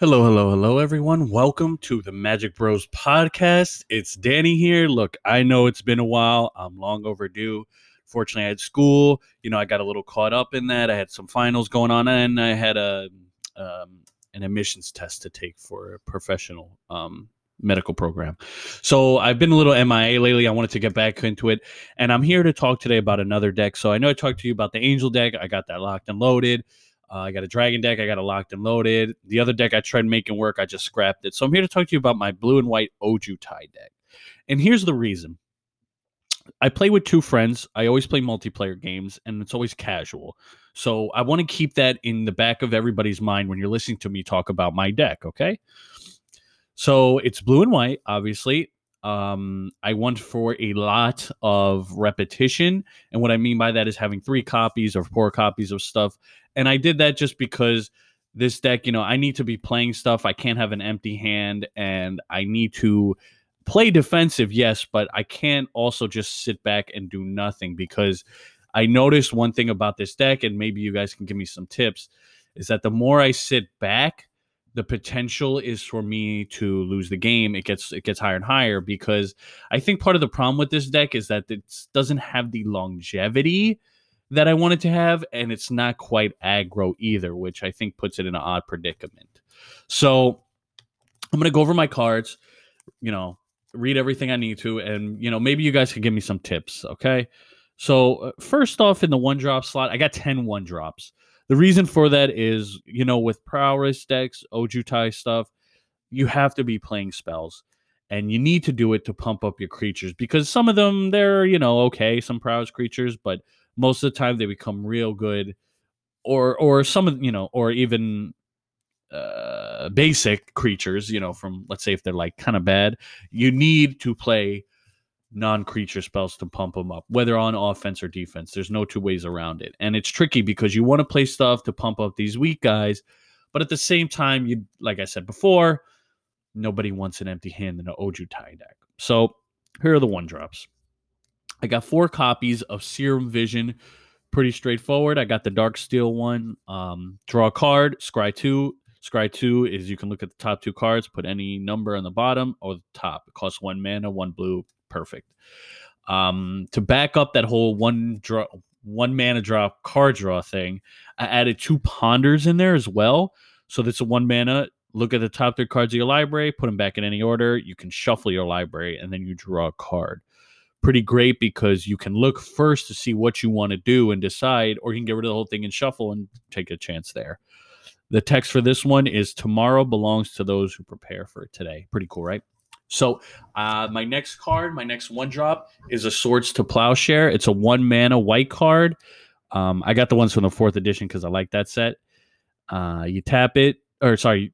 Hello, hello, hello, everyone. Welcome to the Magic Bros podcast. It's Danny here. Look, I know it's been a while. I'm long overdue. Fortunately, I had school. You know, I got a little caught up in that. I had some finals going on, and I had a um, an admissions test to take for a professional um, medical program. So I've been a little MIA lately. I wanted to get back into it, and I'm here to talk today about another deck. So I know I talked to you about the Angel deck. I got that locked and loaded. Uh, I got a dragon deck. I got it locked and loaded. The other deck I tried making work. I just scrapped it. So I'm here to talk to you about my blue and white Ojutai deck. And here's the reason. I play with two friends. I always play multiplayer games, and it's always casual. So I want to keep that in the back of everybody's mind when you're listening to me talk about my deck. Okay. So it's blue and white, obviously. Um, I want for a lot of repetition. And what I mean by that is having three copies or four copies of stuff and I did that just because this deck, you know, I need to be playing stuff. I can't have an empty hand and I need to play defensive, yes, but I can't also just sit back and do nothing because I noticed one thing about this deck, and maybe you guys can give me some tips, is that the more I sit back, the potential is for me to lose the game. It gets it gets higher and higher because I think part of the problem with this deck is that it doesn't have the longevity that I wanted to have, and it's not quite aggro either, which I think puts it in an odd predicament. So I'm gonna go over my cards, you know, read everything I need to, and you know, maybe you guys can give me some tips, okay? So uh, first off, in the one drop slot, I got 10 one drops. The reason for that is, you know, with prowess decks, Ojutai stuff, you have to be playing spells and you need to do it to pump up your creatures because some of them they're you know okay some prowess creatures but most of the time they become real good or or some of you know or even uh basic creatures you know from let's say if they're like kind of bad you need to play non-creature spells to pump them up whether on offense or defense there's no two ways around it and it's tricky because you want to play stuff to pump up these weak guys but at the same time you like i said before nobody wants an empty hand in an ojutai deck so here are the one drops I got four copies of Serum Vision. Pretty straightforward. I got the Darksteel one. Um, draw a card, scry two. Scry two is you can look at the top two cards, put any number on the bottom or the top. It costs one mana, one blue. Perfect. Um, to back up that whole one draw, one mana drop card draw thing, I added two ponders in there as well. So that's a one mana. Look at the top three cards of your library, put them back in any order. You can shuffle your library, and then you draw a card pretty great because you can look first to see what you want to do and decide, or you can get rid of the whole thing and shuffle and take a chance there. The text for this one is tomorrow belongs to those who prepare for it today. Pretty cool, right? So, uh, my next card, my next one drop is a Swords to Plowshare. It's a one mana white card. Um, I got the ones from the fourth edition because I like that set. Uh, you tap it, or sorry,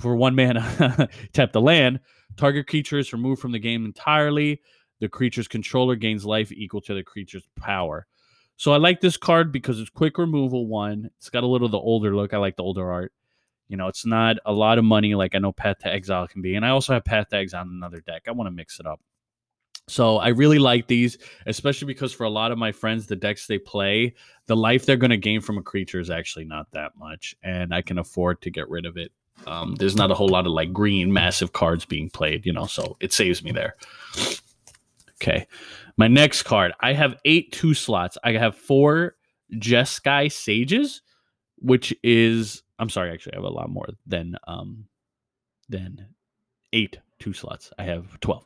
for one mana, tap the land. Target creature is removed from the game entirely the creature's controller gains life equal to the creature's power. So I like this card because it's quick removal one. It's got a little the older look. I like the older art. You know, it's not a lot of money like I know Path to Exile can be. And I also have Path to Exile on another deck. I want to mix it up. So I really like these, especially because for a lot of my friends, the decks they play, the life they're going to gain from a creature is actually not that much, and I can afford to get rid of it. Um, there's not a whole lot of like green massive cards being played, you know, so it saves me there. Okay. My next card. I have eight two slots. I have four Jeskai Sages, which is I'm sorry, actually I have a lot more than um than eight two slots. I have 12.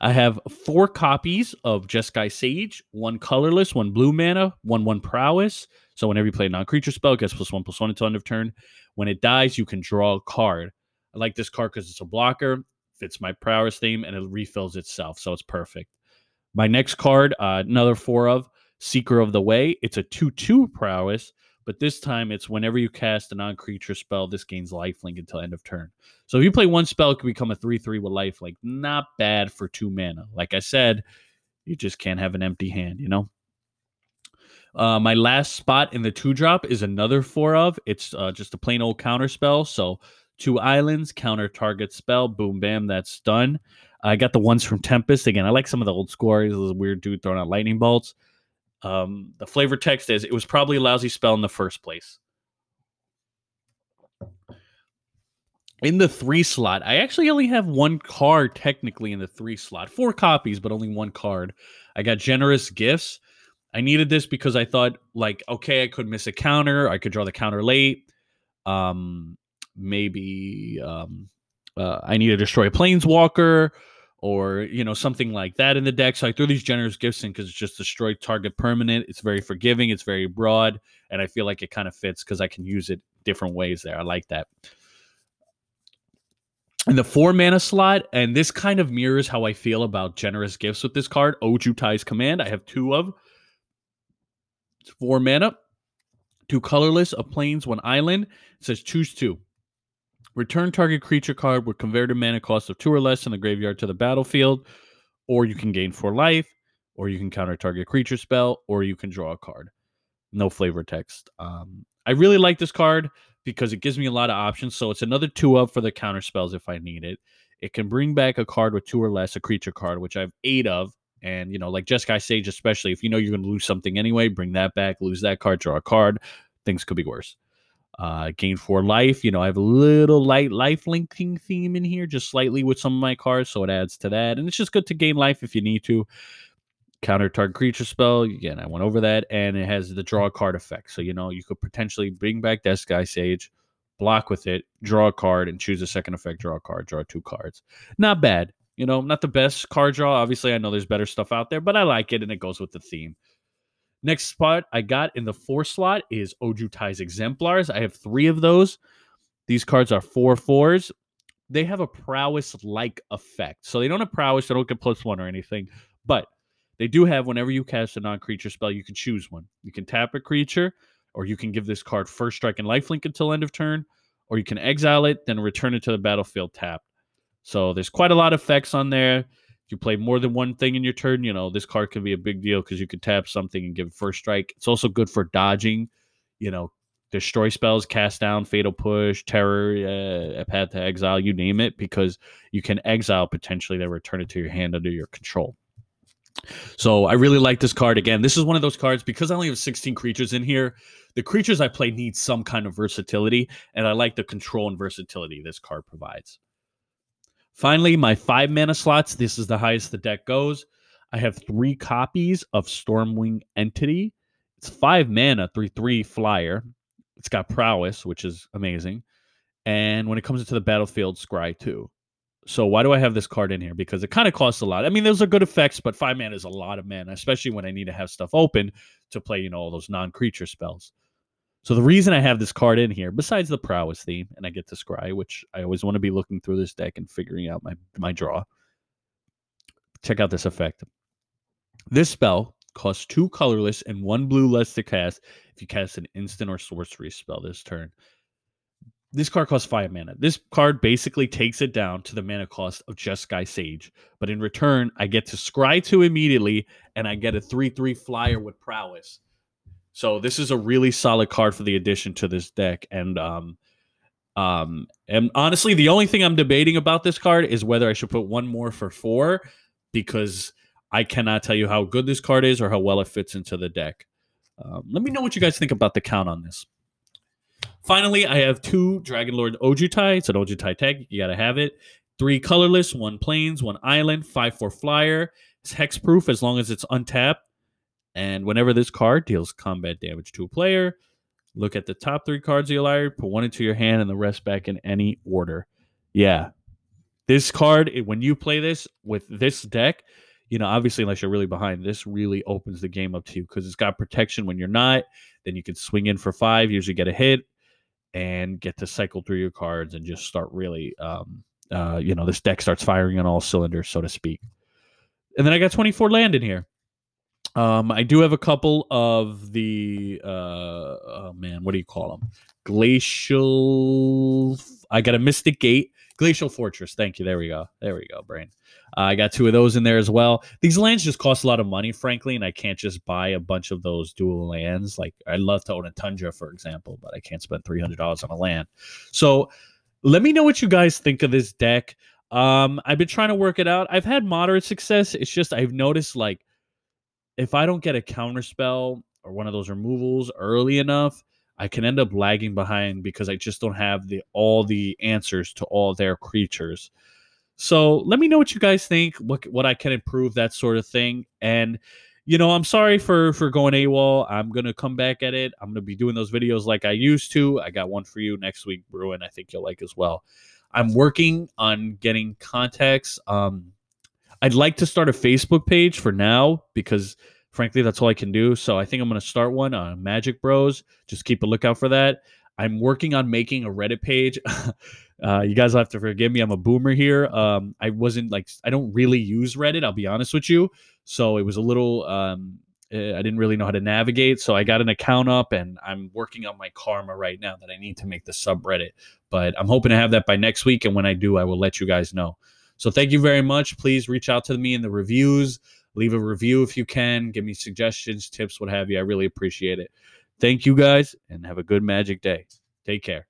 I have four copies of Jeskai Sage, one colorless, one blue mana, one one prowess. So whenever you play a non-creature spell, gets plus one plus one until end of turn. When it dies, you can draw a card. I like this card because it's a blocker, fits my prowess theme, and it refills itself, so it's perfect. My next card, uh, another four of Seeker of the Way. It's a 2 2 prowess, but this time it's whenever you cast a non creature spell, this gains lifelink until end of turn. So if you play one spell, it can become a 3 3 with lifelink. Not bad for two mana. Like I said, you just can't have an empty hand, you know? Uh, my last spot in the two drop is another four of. It's uh, just a plain old counter spell. So two islands, counter target spell, boom, bam, that's done. I got the ones from Tempest. Again, I like some of the old scores. This weird dude throwing out lightning bolts. Um, the flavor text is it was probably a lousy spell in the first place. in the three slot, I actually only have one card technically in the three slot, four copies, but only one card. I got generous gifts. I needed this because I thought, like, okay, I could miss a counter. I could draw the counter late. Um, maybe um, uh, I need to destroy a planeswalker or you know something like that in the deck. So I threw these generous gifts in because it's just destroy target permanent. It's very forgiving. It's very broad, and I feel like it kind of fits because I can use it different ways there. I like that. In the four mana slot, and this kind of mirrors how I feel about generous gifts with this card, Oju Ojutai's Command. I have two of. It's four mana, two colorless, a plains, one island. It says choose two. Return target creature card with converted mana cost of two or less in the graveyard to the battlefield, or you can gain four life, or you can counter target creature spell, or you can draw a card. No flavor text. Um, I really like this card because it gives me a lot of options. So it's another two up for the counter spells if I need it. It can bring back a card with two or less, a creature card, which I have eight of. And, you know, like Jeskai Sage, especially if you know you're going to lose something anyway, bring that back, lose that card, draw a card. Things could be worse. Uh, gain four life. You know, I have a little light life linking theme in here, just slightly with some of my cards, so it adds to that. And it's just good to gain life if you need to. Counter target creature spell. Again, I went over that, and it has the draw card effect. So you know, you could potentially bring back Jeskai Sage, block with it, draw a card, and choose a second effect. Draw a card. Draw two cards. Not bad. You know, not the best card draw. Obviously, I know there's better stuff out there, but I like it, and it goes with the theme. Next spot I got in the four slot is Ojutai's Exemplars. I have three of those. These cards are four fours. They have a prowess like effect. So they don't have prowess, they don't get plus one or anything, but they do have whenever you cast a non creature spell, you can choose one. You can tap a creature, or you can give this card first strike and lifelink until end of turn, or you can exile it, then return it to the battlefield tapped. So there's quite a lot of effects on there you play more than one thing in your turn, you know, this card can be a big deal because you could tap something and give first strike. It's also good for dodging, you know, destroy spells, cast down, fatal push, terror, uh, path to exile, you name it, because you can exile potentially, then return it to your hand under your control. So I really like this card. Again, this is one of those cards because I only have 16 creatures in here. The creatures I play need some kind of versatility, and I like the control and versatility this card provides. Finally, my five mana slots. This is the highest the deck goes. I have three copies of Stormwing Entity. It's five mana, three three flyer. It's got prowess, which is amazing. And when it comes into the battlefield, scry two. So why do I have this card in here? Because it kind of costs a lot. I mean, those are good effects, but five mana is a lot of mana, especially when I need to have stuff open to play, you know, all those non-creature spells. So the reason I have this card in here, besides the prowess theme, and I get to scry, which I always want to be looking through this deck and figuring out my my draw. Check out this effect. This spell costs two colorless and one blue less to cast if you cast an instant or sorcery spell this turn. This card costs five mana. This card basically takes it down to the mana cost of Jeskai Sage. But in return, I get to scry two immediately, and I get a 3 3 flyer with prowess. So this is a really solid card for the addition to this deck. And um, um, and honestly, the only thing I'm debating about this card is whether I should put one more for four because I cannot tell you how good this card is or how well it fits into the deck. Um, let me know what you guys think about the count on this. Finally, I have two Dragonlord Ojutai. It's an Ojutai tag. You got to have it. Three colorless, one plains, one island, five for flyer. It's hexproof as long as it's untapped. And whenever this card deals combat damage to a player, look at the top three cards of your library, put one into your hand, and the rest back in any order. Yeah. This card, when you play this with this deck, you know, obviously, unless you're really behind, this really opens the game up to you because it's got protection when you're not. Then you can swing in for five, usually get a hit, and get to cycle through your cards and just start really, um, uh, you know, this deck starts firing on all cylinders, so to speak. And then I got 24 land in here. Um, I do have a couple of the uh, oh man, what do you call them? Glacial. I got a Mystic Gate, Glacial Fortress. Thank you. There we go. There we go, brain. Uh, I got two of those in there as well. These lands just cost a lot of money, frankly, and I can't just buy a bunch of those dual lands. Like I'd love to own a Tundra, for example, but I can't spend three hundred dollars on a land. So let me know what you guys think of this deck. Um, I've been trying to work it out. I've had moderate success. It's just I've noticed like if I don't get a counter spell or one of those removals early enough, I can end up lagging behind because I just don't have the all the answers to all their creatures. So let me know what you guys think, what what I can improve, that sort of thing. And you know, I'm sorry for for going AWOL. I'm gonna come back at it. I'm gonna be doing those videos like I used to. I got one for you next week, Bruin. I think you'll like as well. I'm working on getting contacts. Um, I'd like to start a Facebook page for now because frankly that's all I can do. So I think I'm gonna start one on Magic Bros. Just keep a lookout for that. I'm working on making a Reddit page. uh, you guys have to forgive me. I'm a boomer here. Um, I wasn't like I don't really use Reddit. I'll be honest with you. So it was a little. Um, eh, I didn't really know how to navigate. So I got an account up, and I'm working on my karma right now that I need to make the subreddit. But I'm hoping to have that by next week, and when I do, I will let you guys know. So thank you very much. Please reach out to me in the reviews. Leave a review if you can. Give me suggestions, tips, what have you. I really appreciate it. Thank you guys and have a good magic day. Take care.